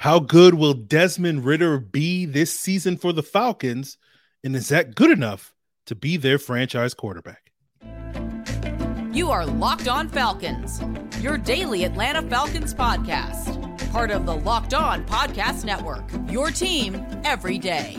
How good will Desmond Ridder be this season for the Falcons? And is that good enough to be their franchise quarterback? You are Locked On Falcons, your daily Atlanta Falcons podcast, part of the Locked On Podcast Network, your team every day.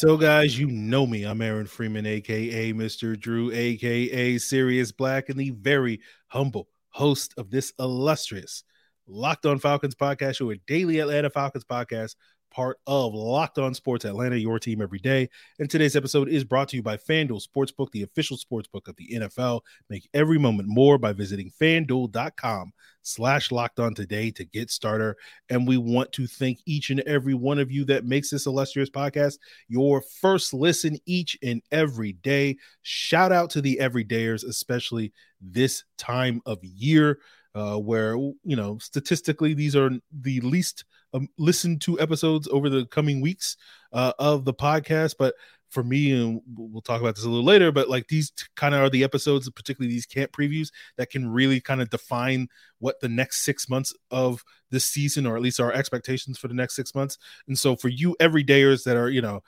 So, guys, you know me. I'm Aaron Freeman, aka Mr. Drew, aka Sirius Black, and the very humble host of this illustrious Locked On Falcons podcast a daily Atlanta Falcons podcast part of Locked On Sports Atlanta, your team every day. And today's episode is brought to you by FanDuel Sportsbook, the official sportsbook of the NFL. Make every moment more by visiting fanduel.com slash locked on today to get starter. And we want to thank each and every one of you that makes this illustrious podcast your first listen each and every day. Shout out to the everydayers, especially this time of year. Uh, where you know statistically these are the least um, listened to episodes over the coming weeks uh, of the podcast. But for me, and we'll talk about this a little later, but like these kind of are the episodes, particularly these camp previews, that can really kind of define what the next six months of this season, or at least our expectations for the next six months. And so for you everydayers that are, you know,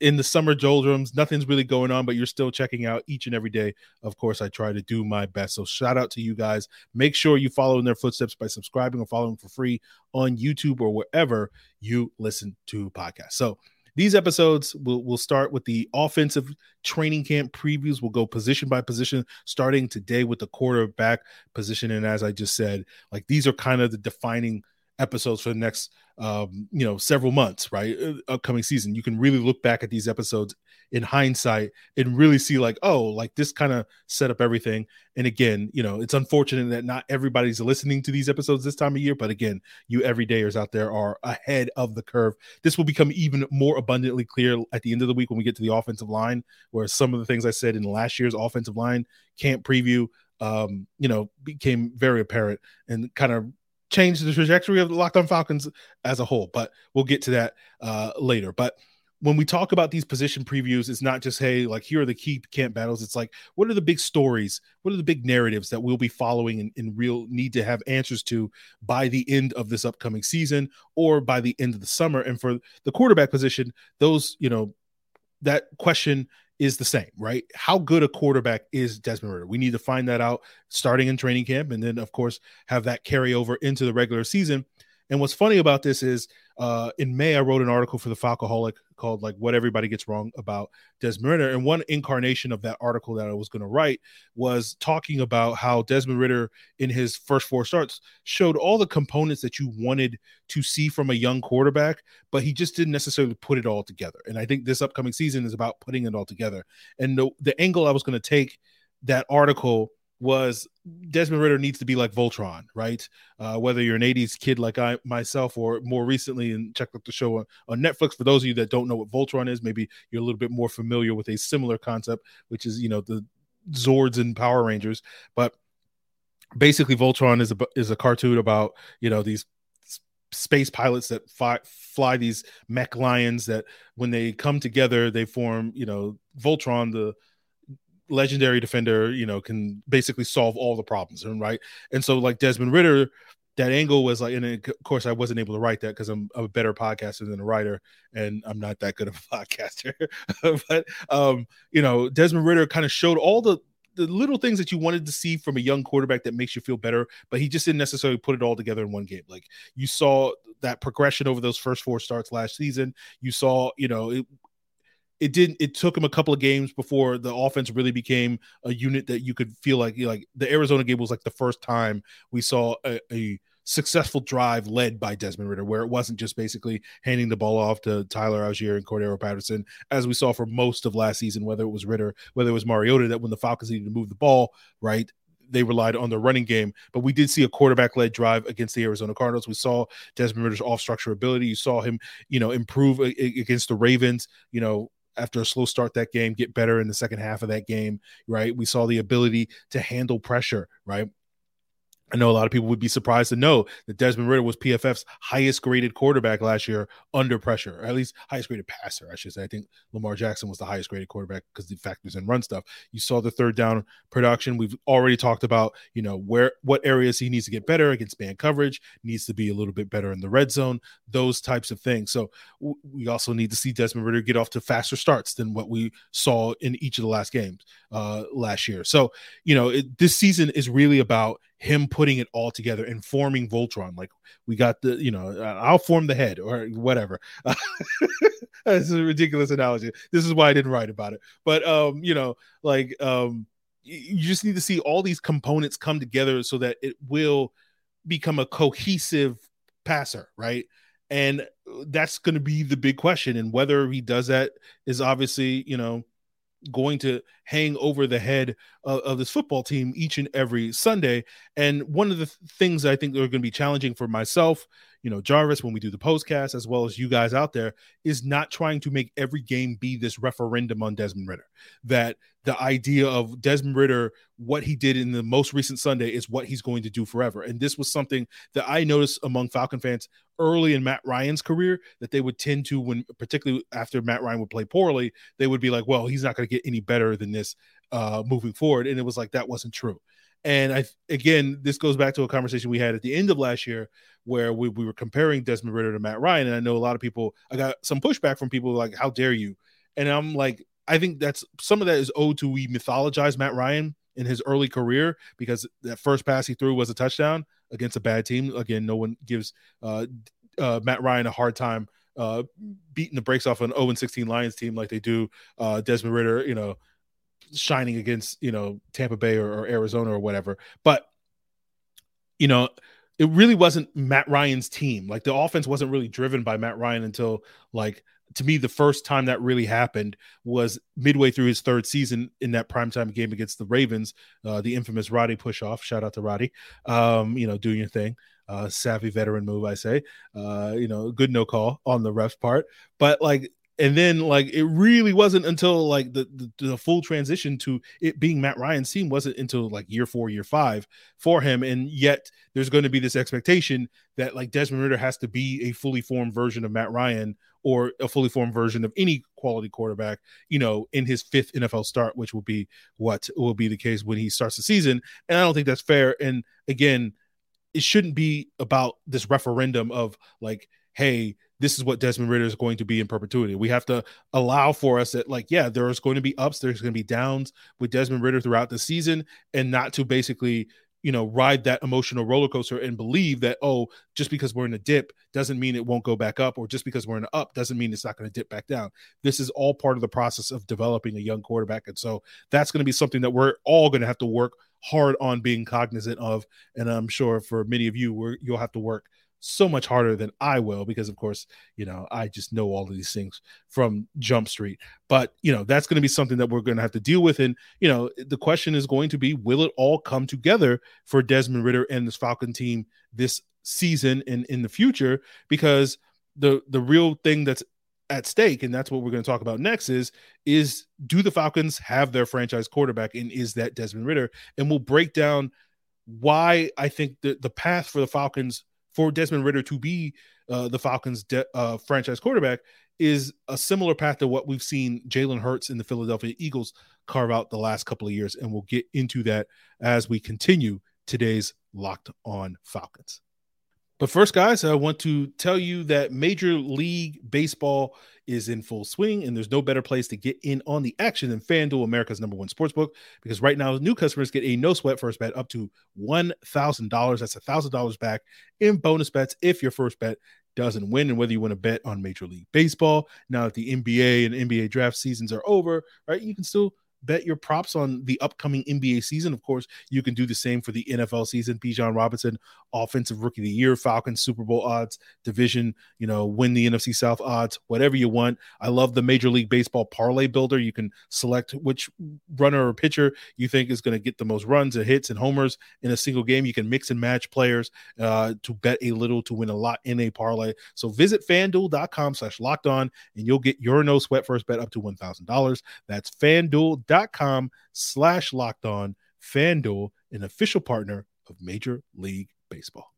in the summer doldrums, nothing's really going on, but you're still checking out each and every day. Of course, I try to do my best. So shout out to you guys. Make sure you follow in their footsteps by subscribing or following for free on YouTube or wherever you listen to podcasts. So these episodes will will start with the offensive training camp previews. We'll go position by position, starting today with the quarterback position. And as I just said, like these are kind of the defining episodes for the next um, you know several months right uh, upcoming season. You can really look back at these episodes in hindsight and really see like oh like this kind of set up everything. And again you know it's unfortunate that not everybody's listening to these episodes this time of year but again you everydayers out there are ahead of the curve. This will become even more abundantly clear at the end of the week when we get to the offensive line where some of the things i said in last year's offensive line camp preview um, you know, became very apparent and kind of change the trajectory of the Locked On Falcons as a whole. But we'll get to that uh, later. But when we talk about these position previews, it's not just hey, like here are the key camp battles. It's like what are the big stories? What are the big narratives that we'll be following and, and real need to have answers to by the end of this upcoming season or by the end of the summer? And for the quarterback position, those you know that question is the same, right? How good a quarterback is Desmond Ridder? We need to find that out starting in training camp, and then of course have that carry over into the regular season. And what's funny about this is uh, in May, I wrote an article for the Falcoholic called like "What Everybody Gets Wrong About Desmond Ridder," and one incarnation of that article that I was going to write was talking about how Desmond Ridder in his first four starts, showed all the components that you wanted to see from a young quarterback, but he just didn't necessarily put it all together. And I think this upcoming season is about putting it all together. And the the angle I was going to take that article was Desmond Ridder needs to be like Voltron, right? Uh, whether you're an 80s kid like I myself, or more recently, and check out the show on, on Netflix. For those of you that don't know what Voltron is, maybe you're a little bit more familiar with a similar concept, which is, you know, the Zords and Power Rangers. But basically, Voltron is a, is a cartoon about, you know, these space pilots that fly, fly these mech lions that when they come together, they form, you know, Voltron, the legendary defender, you know, can basically solve all the problems, right? And so, like Desmond Ridder, that angle was like, and of course, I wasn't able to write that because I'm a better podcaster than a writer, and I'm not that good of a podcaster. but um, you know, Desmond Ridder kind of showed all the the little things that you wanted to see from a young quarterback that makes you feel better, but he just didn't necessarily put it all together in one game. Like you saw that progression over those first four starts last season. You saw, you know, it, it didn't it took him a couple of games before the offense really became a unit that you could feel like like the Arizona game was like the first time we saw a, a successful drive led by Desmond Ridder where it wasn't just basically handing the ball off to Tyler Allgeier and Cordarrelle Patterson, as we saw for most of last season, whether it was Ridder whether it was Mariota, that when the Falcons needed to move the ball, right, they relied on the running game. But we did see a quarterback led drive against the Arizona Cardinals. We saw Desmond Ridder's off structure ability. You saw him, you know, improve against the Ravens. You know, after a slow start that game, get better in the second half of that game, right? We saw the ability to handle pressure, right? I know a lot of people would be surprised to know that Desmond Ridder was PFF's highest graded quarterback last year under pressure, or at least highest graded passer, I should say. I think Lamar Jackson was the highest graded quarterback because the factors in run stuff. You saw the third down production. We've already talked about, you know, where what areas he needs to get better against man coverage, needs to be a little bit better in the red zone, those types of things. So w- we also need to see Desmond Ridder get off to faster starts than what we saw in each of the last games uh, last year. So, you know, it, this season is really about him putting it all together and forming Voltron. Like we got the, you know, I'll form the head or whatever. That's a ridiculous analogy. This is why I didn't write about it. But um, you know, like um, you just need to see all these components come together so that it will become a cohesive passer, right? And that's going to be the big question. And whether he does that is obviously, you know, going to hang over the head of, of, this football team each and every Sunday. And one of the th- things I think are going to be challenging for myself, you know, Jarvis, when we do the postcast, as well as you guys out there, is not trying to make every game be this referendum on Desmond Ridder. That the idea of Desmond Ridder, what he did in the most recent Sunday, is what he's going to do forever. And this was something that I noticed among Falcon fans early in Matt Ryan's career that they would tend to, when particularly after Matt Ryan would play poorly, they would be like, well, he's not going to get any better than this uh, moving forward. And it was like that wasn't true. And I again, this goes back to a conversation we had at the end of last year where we, we were comparing Desmond Ridder to Matt Ryan. And I know a lot of people, I got some pushback from people like, how dare you? And I'm like, I think that's some of that is owed to we mythologize Matt Ryan in his early career because that first pass he threw was a touchdown against a bad team. Again, no one gives uh, uh, Matt Ryan a hard time uh, beating the brakes off an 0 16 Lions team like they do uh, Desmond Ridder, you know, shining against, you know, Tampa Bay or, or Arizona or whatever. But, you know, it really wasn't Matt Ryan's team. Like the offense wasn't really driven by Matt Ryan until like to me, the first time that really happened was midway through his third season in that primetime game against the Ravens, uh, the infamous Roddy push off. Shout out to Roddy, um, you know, doing your thing. Uh, savvy veteran move, I say. Uh, you know, good no call on the ref's part. But like and then like it really wasn't until like the, the, the full transition to it being Matt Ryan's team wasn't until like year four, year five for him, and yet there's going to be this expectation that like Desmond Ridder has to be a fully formed version of Matt Ryan or a fully formed version of any quality quarterback, you know, in his fifth NFL start, which will be what will be the case when he starts the season, and I don't think that's fair. And again, it shouldn't be about this referendum of like, hey this is what Desmond Ridder is going to be in perpetuity. We have to allow for us that, like, yeah, there's going to be ups, there's going to be downs with Desmond Ridder throughout the season, and not to basically, you know, ride that emotional roller coaster and believe that, oh, just because we're in a dip doesn't mean it won't go back up, or just because we're in an up doesn't mean it's not going to dip back down. This is all part of the process of developing a young quarterback. And so that's going to be something that we're all going to have to work hard on being cognizant of. And I'm sure for many of you, you'll have to work so much harder than I will because of course, you know, I just know all of these things from Jump Street. But, you know, that's going to be something that we're going to have to deal with. And, you know, the question is going to be will it all come together for Desmond Ridder and this Falcon team this season and in the future? Because the the real thing that's at stake and that's what we're going to talk about next is is do the Falcons have their franchise quarterback and is that Desmond ridder? And we'll break down why I think the the path for the Falcons for Desmond Ridder to be uh, the Falcons' de- uh, franchise quarterback is a similar path to what we've seen Jalen Hurts in the Philadelphia Eagles carve out the last couple of years. And we'll get into that as we continue today's Locked On Falcons. But first, guys, I want to tell you that Major League Baseball is in full swing, and there's no better place to get in on the action than FanDuel, America's number one sportsbook. Because right now, new customers get a no sweat first bet up to $1,000. That's $1,000 back in bonus bets if your first bet doesn't win. And whether you want to bet on Major League Baseball, now that the NBA and NBA draft seasons are over, right, you can still bet your props on the upcoming NBA season. Of course, you can do the same for the NFL season. Bijan Robinson, offensive rookie of the year, Falcons Super Bowl odds, division, you know, win the NFC South odds, whatever you want. I love the Major League Baseball parlay builder. You can select which runner or pitcher you think is going to get the most runs and hits and homers in a single game. You can mix and match players uh, to bet a little to win a lot in a parlay. So visit fanduel.com slash locked on and you'll get your no sweat first bet up to $1,000. That's fanduel.com slash locked on. FanDuel, an official partner of Major League Baseball.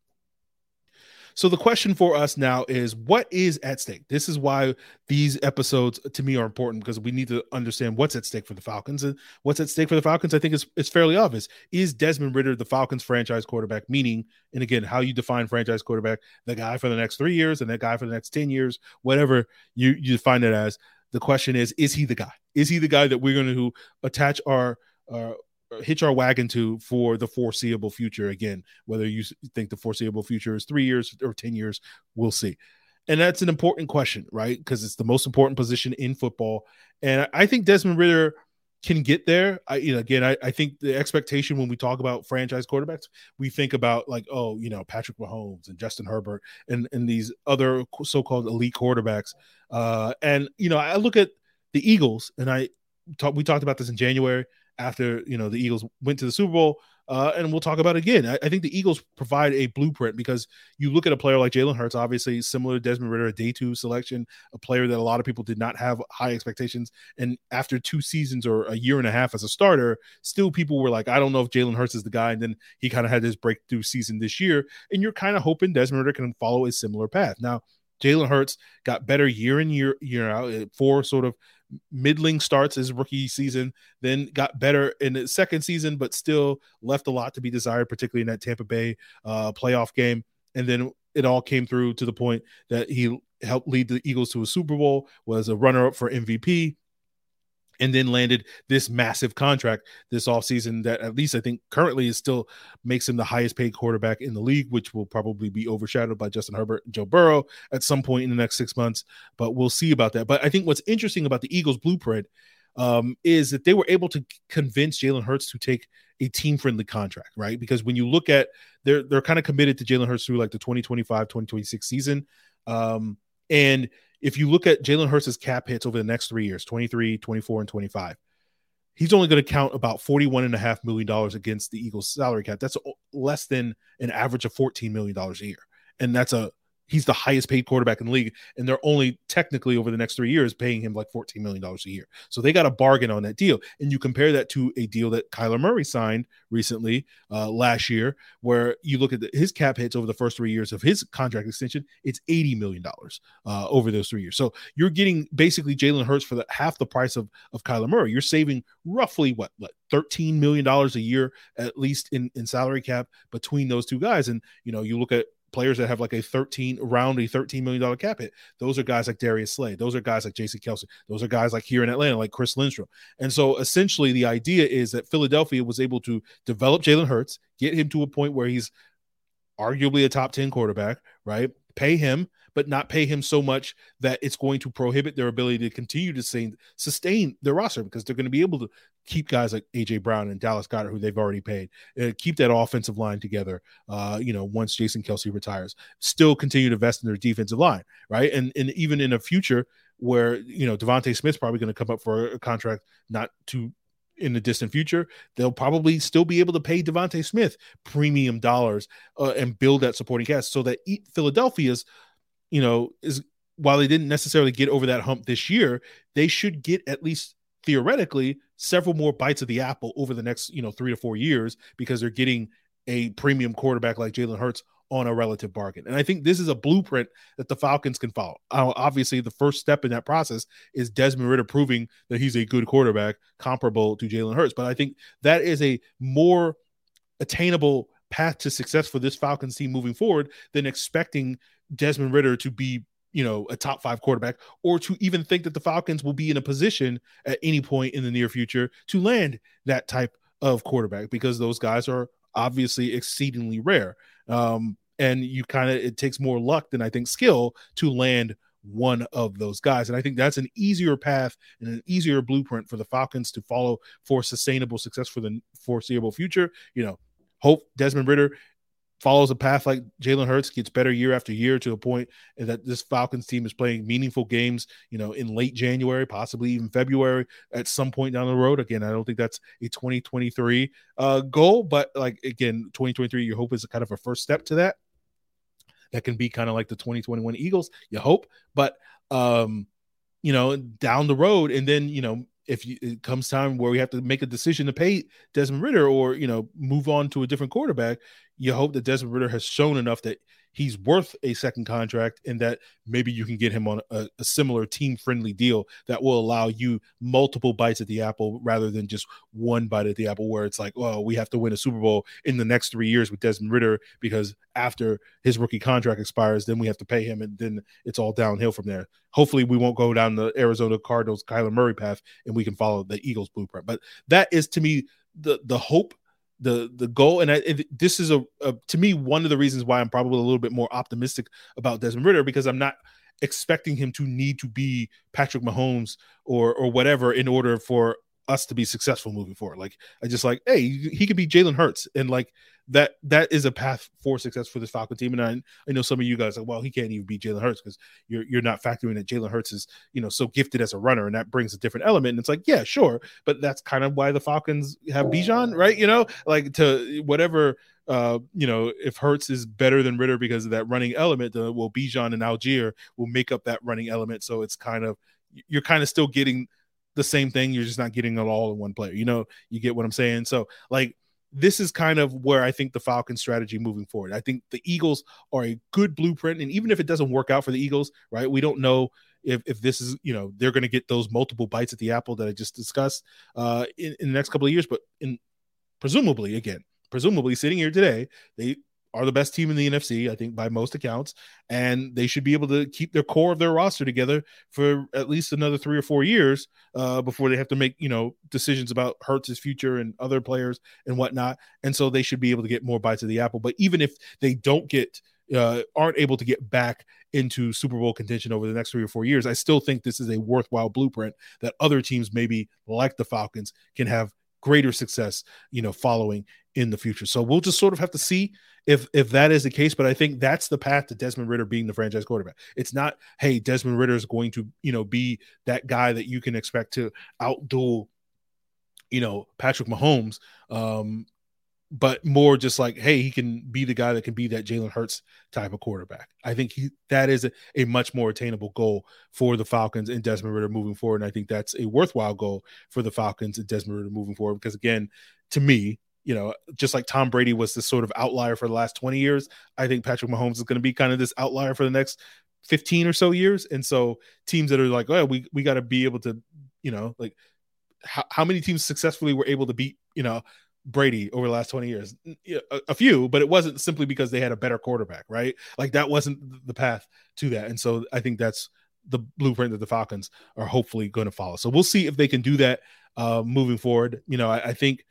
So the question for us now is what is at stake? This is why these episodes to me are important because we need to understand what's at stake for the Falcons. And what's at stake for the Falcons, I think is, is fairly obvious. Is Desmond Ridder the Falcons franchise quarterback? Meaning, and again, how you define franchise quarterback, the guy for the next three years and that guy for the next 10 years, whatever you, you define it as. The question is, is he the guy? Is he the guy that we're going to attach our uh, hitch our wagon to for the foreseeable future again. Whether you think the foreseeable future is 3 years or 10 years we'll see. And that's an important question right? Because it's the most important position in football. And i think desmond ridder can get there. I you know again I, I think the expectation when we talk about franchise quarterbacks we think about like oh you know patrick mahomes and justin herbert and and these other so-called elite quarterbacks. Uh and you know i look at the eagles and i talk, we talked about this in january after you know the Eagles went to the Super Bowl. Uh, and we'll talk about it again. I, I, think the Eagles provide a blueprint because you look at a player like Jalen Hurts, obviously similar to Desmond Ridder, a day two selection, a player that a lot of people did not have high expectations. And after two seasons or a year and a half as a starter, still people were like, I don't know if Jalen Hurts is the guy. And then he kind of had his breakthrough season this year. And you're kind of hoping Desmond Ridder can follow a similar path. Now, Jalen Hurts got better year in year year out. Uh, four sort of middling starts his rookie season, then got better in the second season, but still left a lot to be desired, particularly in that Tampa Bay uh, playoff game. And then it all came through to the point that he helped lead the Eagles to a Super Bowl, was a runner up for MVP, and then landed this massive contract this offseason that at least I think currently is still makes him the highest paid quarterback in the league, which will probably be overshadowed by Justin Herbert and Joe Burrow at some point in the next six months. But we'll see about that. But I think what's interesting about the Eagles blueprint um, is that they were able to convince Jalen Hurts to take a team friendly contract, right? Because when you look at they're they're kind of committed to Jalen Hurts through like the 2025 2026 season. Um, and if you look at Jalen Hurts' cap hits over the next three years 23, 24, and 25, he's only going to count about $41.5 million against the Eagles' salary cap. That's less than an average of $14 million a year. And that's a he's the highest paid quarterback in the league, and they're only technically over the next three years paying him like $14 million a year. So they got a bargain on that deal. And you compare that to a deal that Kyler Murray signed recently uh, last year, where you look at the, his cap hits over the first three years of his contract extension, it's $80 million uh, over those three years. So you're getting basically Jalen Hurts for the, half the price of, of Kyler Murray. You're saving roughly what, what $13 million a year, at least in, in salary cap between those two guys. And, you know, you look at players that have like a 13 around a 13 million dollar cap hit. Those are guys like Darius Slay. Those are guys like Jason Kelce. Those are guys like here in Atlanta, like Chris Lindstrom. And so essentially the idea is that Philadelphia was able to develop Jalen Hurts, get him to a point where he's arguably a top 10 quarterback, right? Pay him but not pay him so much that it's going to prohibit their ability to continue to sustain, sustain their roster because they're going to be able to keep guys like AJ Brown and Dallas Goedert, who they've already paid, uh, keep that offensive line together. Uh, you know, once Jason Kelce retires, still continue to invest in their defensive line, right? And and even in a future where you know DeVonta Smith's probably going to come up for a contract not too in the distant future, they'll probably still be able to pay DeVonta Smith premium dollars uh, and build that supporting cast so that Philadelphia's you know, is while they didn't necessarily get over that hump this year, they should get at least theoretically several more bites of the apple over the next, you know, three to four years because they're getting a premium quarterback like Jalen Hurts on a relative bargain. And I think this is a blueprint that the Falcons can follow. Uh, obviously, the first step in that process is Desmond Ridder proving that he's a good quarterback comparable to Jalen Hurts. But I think that is a more attainable path to success for this Falcons team moving forward than expecting Desmond Ridder to be, you know, a top five quarterback, or to even think that the Falcons will be in a position at any point in the near future to land that type of quarterback because those guys are obviously exceedingly rare. Um, and you kind of it takes more luck than I think skill to land one of those guys. And I think that's an easier path and an easier blueprint for the Falcons to follow for sustainable success for the foreseeable future. You know, hope Desmond Ridder follows a path like Jalen Hurts, gets better year after year to a point that this Falcons team is playing meaningful games, you know, in late January, possibly even February at some point down the road. Again, I don't think that's a 2023 uh, goal, but like again, 2023, your hope is kind of a first step to that. That can be kind of like the 2021 Eagles, you hope, but um, you know, down the road, and then you know, if you, it comes time where we have to make a decision to pay Desmond Ridder or you know move on to a different quarterback, you hope that Desmond Ridder has shown enough that he's worth a second contract and that maybe you can get him on a, a similar team friendly deal that will allow you multiple bites at the apple rather than just one bite at the apple where it's like, well, we have to win a Super Bowl in the next three years with Desmond Ridder because after his rookie contract expires, then we have to pay him and then it's all downhill from there. Hopefully, we won't go down the Arizona Cardinals Kyler Murray path and we can follow the Eagles blueprint. But that is to me the the hope the the goal and I, it, this is a, a, to me one of the reasons why i'm probably a little bit more optimistic about desmond ridder because i'm not expecting him to need to be patrick mahomes or or whatever in order for us to be successful moving forward like i just like hey he could be jalen hurts and like that that is a path for success for this Falcon team. And I, I know some of you guys like, well, he can't even be Jalen Hurts because you're you're not factoring that Jalen Hurts is, you know, so gifted as a runner, and that brings a different element. And it's like, yeah, sure, but that's kind of why the Falcons have Bijan, right? You know, like to whatever uh, you know, if Hurts is better than Ridder because of that running element, the well, Bijan and Allgeier will make up that running element. So it's kind of you're kind of still getting the same thing. You're just not getting it all in one player. You know, you get what I'm saying. So like this is kind of where I think the Falcons strategy moving forward. I think the Eagles are a good blueprint. And even if it doesn't work out for the Eagles, right, we don't know if, if this is, you know, they're going to get those multiple bites at the apple that I just discussed uh, in, in the next couple of years. But in presumably, again, presumably sitting here today, they are the best team in the NFC, I think, by most accounts, and they should be able to keep their core of their roster together for at least another three or four years uh, before they have to make you know decisions about Hurts' future and other players and whatnot. And so they should be able to get more bites of the apple. But even if they don't get uh, aren't able to get back into Super Bowl contention over the next three or four years, I still think this is a worthwhile blueprint that other teams, maybe like the Falcons, can have greater success, you know, following in the future. So we'll just sort of have to see if if that is the case. But I think that's the path to Desmond Ridder being the franchise quarterback. It's not, hey, Desmond Ridder is going to, you know, be that guy that you can expect to outduel, you know, Patrick Mahomes. Um, but more just like, hey, he can be the guy that can be that Jalen Hurts type of quarterback. I think he that is a, a, much more attainable goal for the Falcons and Desmond Ridder moving forward. And I think that's a worthwhile goal for the Falcons and Desmond Ridder moving forward. Because again, to me, you know, just like Tom Brady was this sort of outlier for the last 20 years, I think Patrick Mahomes is going to be kind of this outlier for the next 15 or so years. And so teams that are like, oh, we we got to be able to, you know, like how, how many teams successfully were able to beat, you know, Brady over the last 20 years? A, a, few, but it wasn't simply because they had a better quarterback, right? Like that wasn't the path to that. And so I think that's the blueprint that the Falcons are hopefully going to follow. So we'll see if they can do that uh, moving forward. You know, I, I think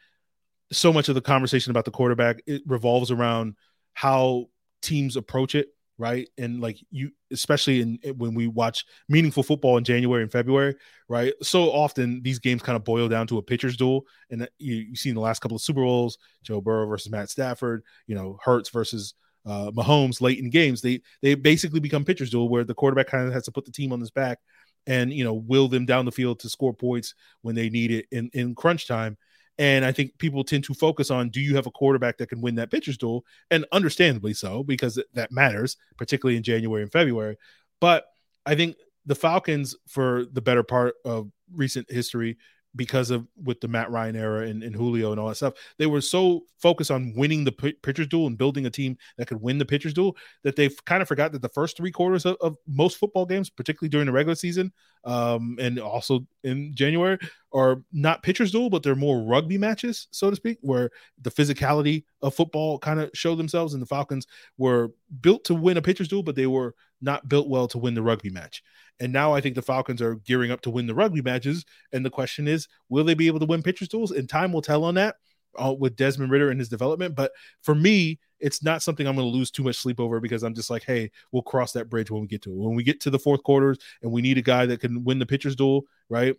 so much of the conversation about the quarterback it revolves around how teams approach it right? And like you, especially in when we watch meaningful football in January and February, right? So often these games kind of boil down to a pitcher's duel, and you you see in the last couple of Super Bowls, Joe Burrow versus Matt Stafford, you know, Hurts versus uh, Mahomes late in games. They they basically become pitcher's duel where the quarterback kind of has to put the team on his back and you know will them down the field to score points when they need it in in crunch time. And I think people tend to focus on do you have a quarterback that can win that pitcher's duel? And understandably so, because that matters, particularly in January and February. But I think the Falcons, for the better part of recent history, because of with the Matt Ryan era and, and, Julio and all that stuff. They were so focused on winning the p- pitcher's duel and building a team that could win the pitcher's duel that they've kind of forgot that the first three quarters of, of most football games, particularly during the regular season um, and also in January, are not pitcher's duel, but they're more rugby matches, so to speak, where the physicality of football kind of show themselves. And the Falcons were built to win a pitcher's duel, but they were not built well to win the rugby match. And now I think the Falcons are gearing up to win the rugby matches. And the question is, will they be able to win pitcher's duels? And time will tell on that uh, with Desmond Ridder and his development. But for me, it's not something I'm going to lose too much sleep over because I'm just like, hey, we'll cross that bridge when we get to it. When we get to the fourth quarters and we need a guy that can win the pitcher's duel, right?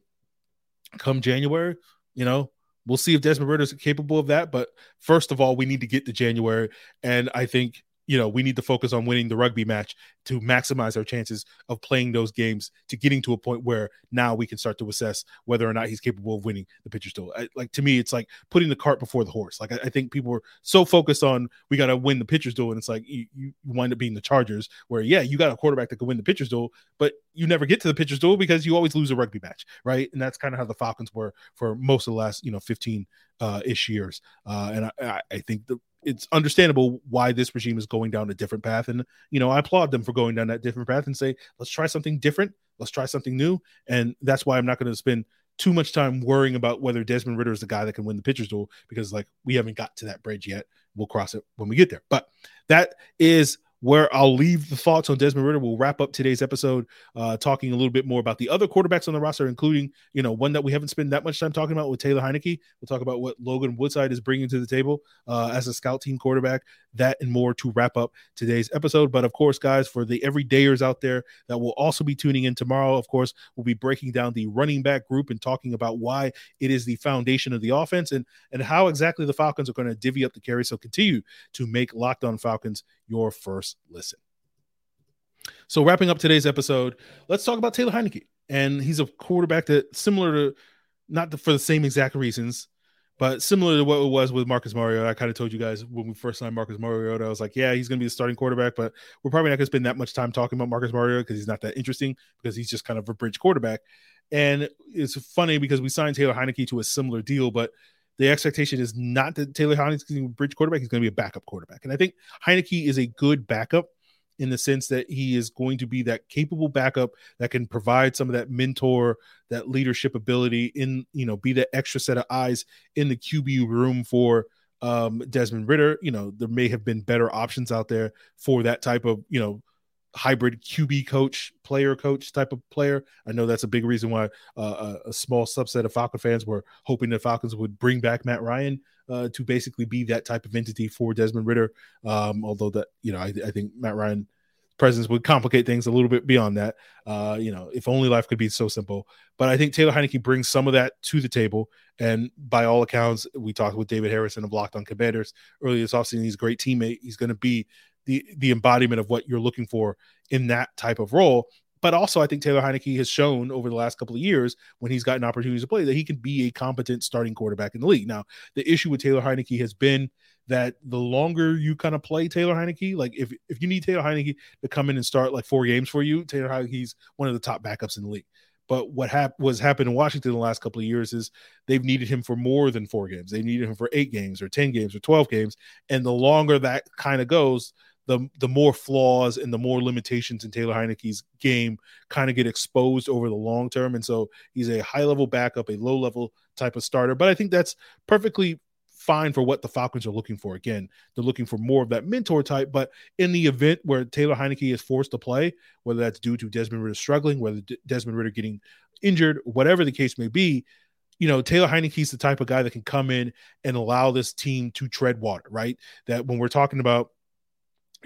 Come January, you know, we'll see if Desmond Ridder is capable of that. But first of all, we need to get to January. And I think you know, we need to focus on winning the rugby match to maximize our chances of playing those games to getting to a point where now we can start to assess whether or not he's capable of winning the pitcher's duel. I, like to me, it's like putting the cart before the horse. Like I, I think people are so focused on we got to win the pitcher's duel, and it's like you, you wind up being the Chargers, where yeah, you got a quarterback that can win the pitcher's duel, but you never get to the pitcher's duel because you always lose a rugby match, right? And that's kind of how the Falcons were for most of the last you know 15 uh, ish years. Uh, and I, I think the it's understandable why this regime is going down a different path. And, you know, I applaud them for going down that different path and say, let's try something different. Let's try something new. And that's why I'm not going to spend too much time worrying about whether Desmond ridder is the guy that can win the pitcher's duel because, like, we haven't got to that bridge yet. We'll cross it when we get there. But that is where I'll leave the thoughts on Desmond Ridder. We'll wrap up today's episode uh, talking a little bit more about the other quarterbacks on the roster, including, you know, one that we haven't spent that much time talking about with Taylor Heinicke. We'll talk about what Logan Woodside is bringing to the table uh, as a scout team quarterback, that and more to wrap up today's episode. But of course, guys, for the everydayers out there that will also be tuning in tomorrow, of course, we'll be breaking down the running back group and talking about why it is the foundation of the offense and, and how exactly the Falcons are going to divvy up the carry. So continue to make Locked On Falcons your first listen. So, wrapping up today's episode, let's talk about Taylor Heinicke. And he's a quarterback that, similar to, not for the same exact reasons, but similar to what it was with Marcus Mariota. I kind of told you guys when we first signed Marcus Mariota, I was like, yeah, he's going to be the starting quarterback, but we're probably not going to spend that much time talking about Marcus Mariota because he's not that interesting because he's just kind of a bridge quarterback. And it's funny because we signed Taylor Heinicke to a similar deal, but the expectation is not that Taylor Heinicke is going to be a bridge quarterback. He's going to be a backup quarterback. And I think Heinicke is a good backup in the sense that he is going to be that capable backup that can provide some of that mentor, that leadership ability in, you know, be that extra set of eyes in the QB room for um, Desmond Ridder. You know, there may have been better options out there for that type of, you know, hybrid QB coach, player coach type of player. I know that's a big reason why uh, a, small subset of Falcon fans were hoping the Falcons would bring back Matt Ryan uh, to basically be that type of entity for Desmond Ridder. Um, although that you know, I, I, think Matt Ryan presence would complicate things a little bit beyond that. Uh, you know, if only life could be so simple. But I think Taylor Heinicke brings some of that to the table. And by all accounts, we talked with David Harrison of Locked On Commanders earlier this offseason. He's a great teammate. He's going to be the the embodiment of what you're looking for in that type of role. But also, I think Taylor Heinicke has shown over the last couple of years when he's gotten opportunities to play that he can be a competent starting quarterback in the league. Now, the issue with Taylor Heinicke has been that the longer you kind of play Taylor Heinicke, like if if you need Taylor Heinicke to come in and start like four games for you, Taylor Heinicke's one of the top backups in the league. But what hap- was happened in Washington the last couple of years is they've needed him for more than four games. They needed him for eight games or 10 games or 12 games. And the longer that kind of goes, the the more flaws and the more limitations in Taylor Heinicke's game kind of get exposed over the long term. And so he's a high level backup, a low level type of starter. But I think that's perfectly fine for what the Falcons are looking for. Again, they're looking for more of that mentor type. But in the event where Taylor Heinicke is forced to play, whether that's due to Desmond Ridder struggling, whether Desmond Ridder getting injured, whatever the case may be, you know, Taylor Heinicke's the type of guy that can come in and allow this team to tread water, right? That when we're talking about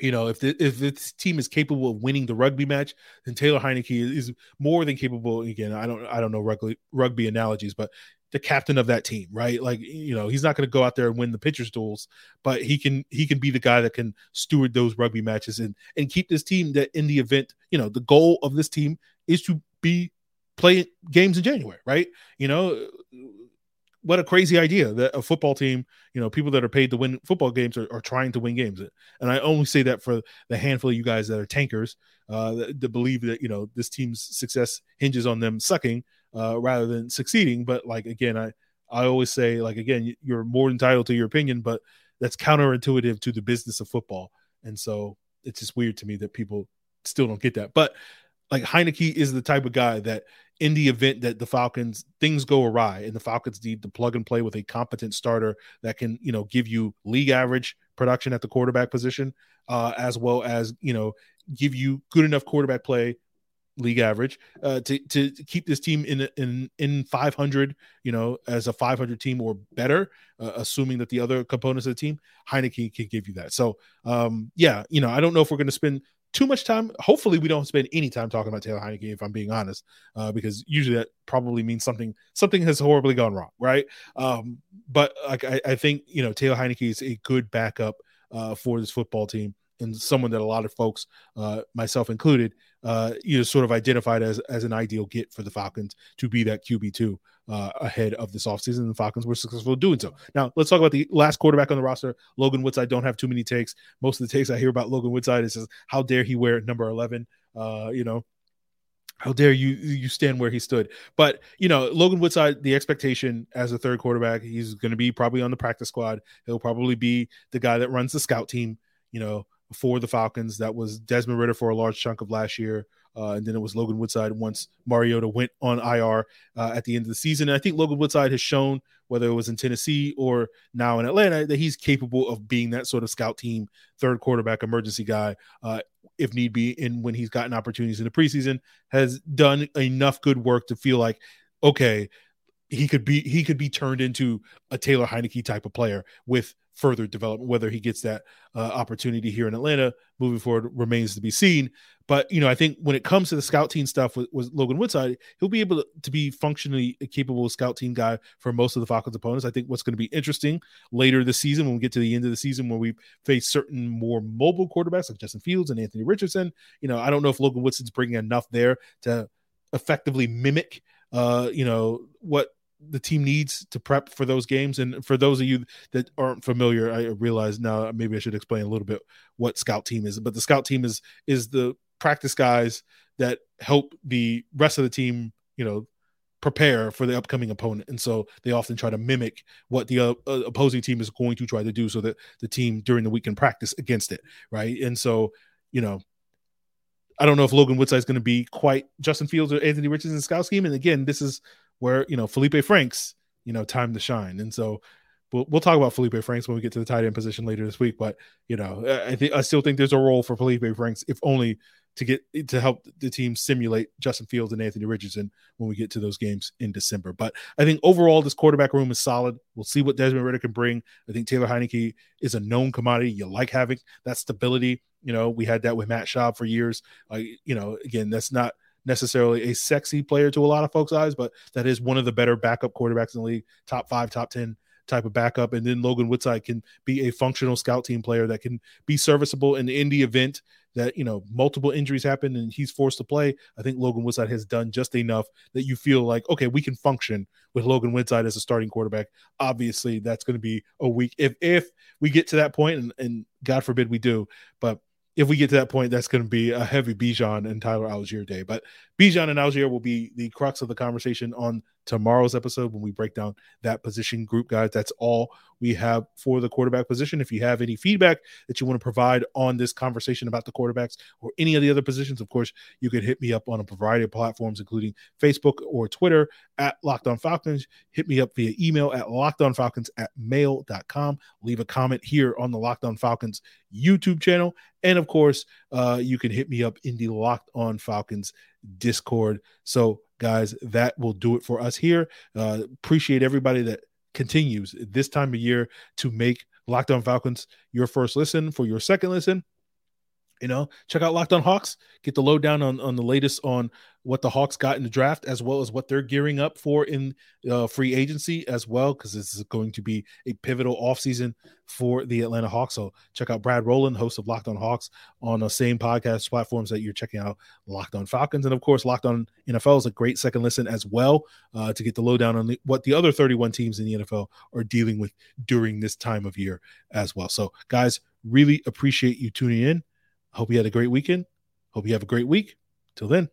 you know, if the, if this team is capable of winning the rugby match, then Taylor Heinicke is, is more than capable. Again, I don't I don't know rugby rugby analogies, but the captain of that team, right? Like you know, he's not going to go out there and win the pitcher's duels, but he can he can be the guy that can steward those rugby matches and and keep this team that in the event, you know, the goal of this team is to be play games in January, right? You know, what a crazy idea that a football team, you know, people that are paid to win football games are, are trying to win games. And I only say that for the handful of you guys that are tankers uh, that, that believe that, you know, this team's success hinges on them sucking uh, rather than succeeding. But like, again, I, I always say, like, again, you're more entitled to your opinion, but that's counterintuitive to the business of football. And so it's just weird to me that people still don't get that. But like Heinicke is the type of guy that in the event that the Falcons things go awry and the Falcons need to plug and play with a competent starter that can, you know, give you league average production at the quarterback position, uh, as well as, you know, give you good enough quarterback play league average uh, to to keep this team in in in 500 you know as a 500 team or better uh, assuming that the other components of the team Heinicke can give you that. So um yeah you know I don't know if we're going to spend too much time. Hopefully, we don't spend any time talking about Taylor Heinicke, if I'm being honest, uh, because usually that probably means something something has horribly gone wrong, right? Um, but like I, I, think you know Taylor Heinicke is a good backup uh, for this football team, and someone that a lot of folks, uh, myself included, uh, you know, sort of identified as as an ideal get for the Falcons to be that QB two uh, ahead of this offseason. And the Falcons were successful doing so. Now let's talk about the last quarterback on the roster, Logan Woodside. Don't have too many takes. Most of the takes I hear about Logan Woodside is how dare he wear number eleven? Uh, you know, how dare you you stand where he stood but you know logan woodside the expectation as a third quarterback he's going to be probably on the practice squad he'll probably be the guy that runs the scout team you know for the falcons that was desmond Ridder for a large chunk of last year uh, and then it was Logan Woodside once Mariota went on IR uh, at the end of the season. And I think Logan Woodside has shown, whether it was in Tennessee or now in Atlanta, that he's capable of being that sort of scout team, third quarterback, emergency guy, uh, if need be. And when he's gotten opportunities in the preseason, has done enough good work to feel like, okay, he could be he could be turned into a Taylor Heinicke type of player with further development. Whether he gets that uh, opportunity here in Atlanta moving forward remains to be seen. But you know, I think when it comes to the scout team stuff with, with Logan Woodside, he'll be able to, to, be functionally capable scout team guy for most of the Falcons opponents. I think what's going to be interesting later this season when we get to the end of the season where we face certain more mobile quarterbacks like Justin Fields and Anthony Richardson. You know, I don't know if Logan Woodside's bringing enough there to effectively mimic uh, you know, what the team needs to prep for those games. And for those of you that aren't familiar, I realize now maybe I should explain a little bit what scout team is. But the scout team is is the practice guys that help the rest of the team, you know, prepare for the upcoming opponent. And so they often try to mimic what the uh, uh opposing team is going to try to do so that the team during the week can practice against it, right? And so, you know, I don't know if Logan Woodside is going to be quite Justin Fields or Anthony Richardson scout scheme. And again, this is where you know Felipe Franks, you know, time to shine. And so we'll, we'll talk about Felipe Franks when we get to the tight end position later this week. But you know, I think I still think there's a role for Felipe Franks, if only to get to help the team simulate Justin Fields and Anthony Richardson when we get to those games in December. But I think overall, this quarterback room is solid. We'll see what Desmond Ridder can bring. I think Taylor Heinicke is a known commodity. You like having that stability. You know, we had that with Matt Schaub for years. Uh, you know, again, that's not necessarily a sexy player to a lot of folks' eyes, but that is one of the better backup quarterbacks in the league, top five, top 10 type of backup. And then Logan Woodside can be a functional scout team player that can be serviceable in, the event that, you know, multiple injuries happen and he's forced to play. I think Logan Woodside has done just enough that you feel like, okay, we can function with Logan Woodside as a starting quarterback. Obviously, that's going to be a week if if we get to that point, and, and God forbid we do, but if we get to that point, that's going to be a heavy Bijan and Tyler Allgeier day. But Bijan and Allgeier will be the crux of the conversation on tomorrow's episode when we break down that position group, guys. That's all we have for the quarterback position. If you have any feedback that you want to provide on this conversation about the quarterbacks or any of the other positions, of course, you can hit me up on a variety of platforms, including Facebook or Twitter at Locked On Falcons. Hit me up via email at lockedonfalcons at mail.com. Leave a comment here on the Locked On Falcons YouTube channel. And of course, uh, you can hit me up in the Locked On Falcons Discord. So guys, that will do it for us here. Uh, appreciate everybody that continues this time of year to make Locked On Falcons your first listen. For your second listen, you know, check out Locked On Hawks. Get the lowdown on on the latest on what the Hawks got in the draft, as well as what they're gearing up for in uh, free agency as well, because this is going to be a pivotal offseason for the Atlanta Hawks. So check out Brad Rowland, host of Locked On Hawks, on the same podcast platforms that you're checking out Locked On Falcons, and of course Locked On NFL is a great second listen as well uh, to get the lowdown on the, what the other 31 teams in the NFL are dealing with during this time of year as well. So guys, really appreciate you tuning in. Hope you had a great weekend. Hope you have a great week. Till then.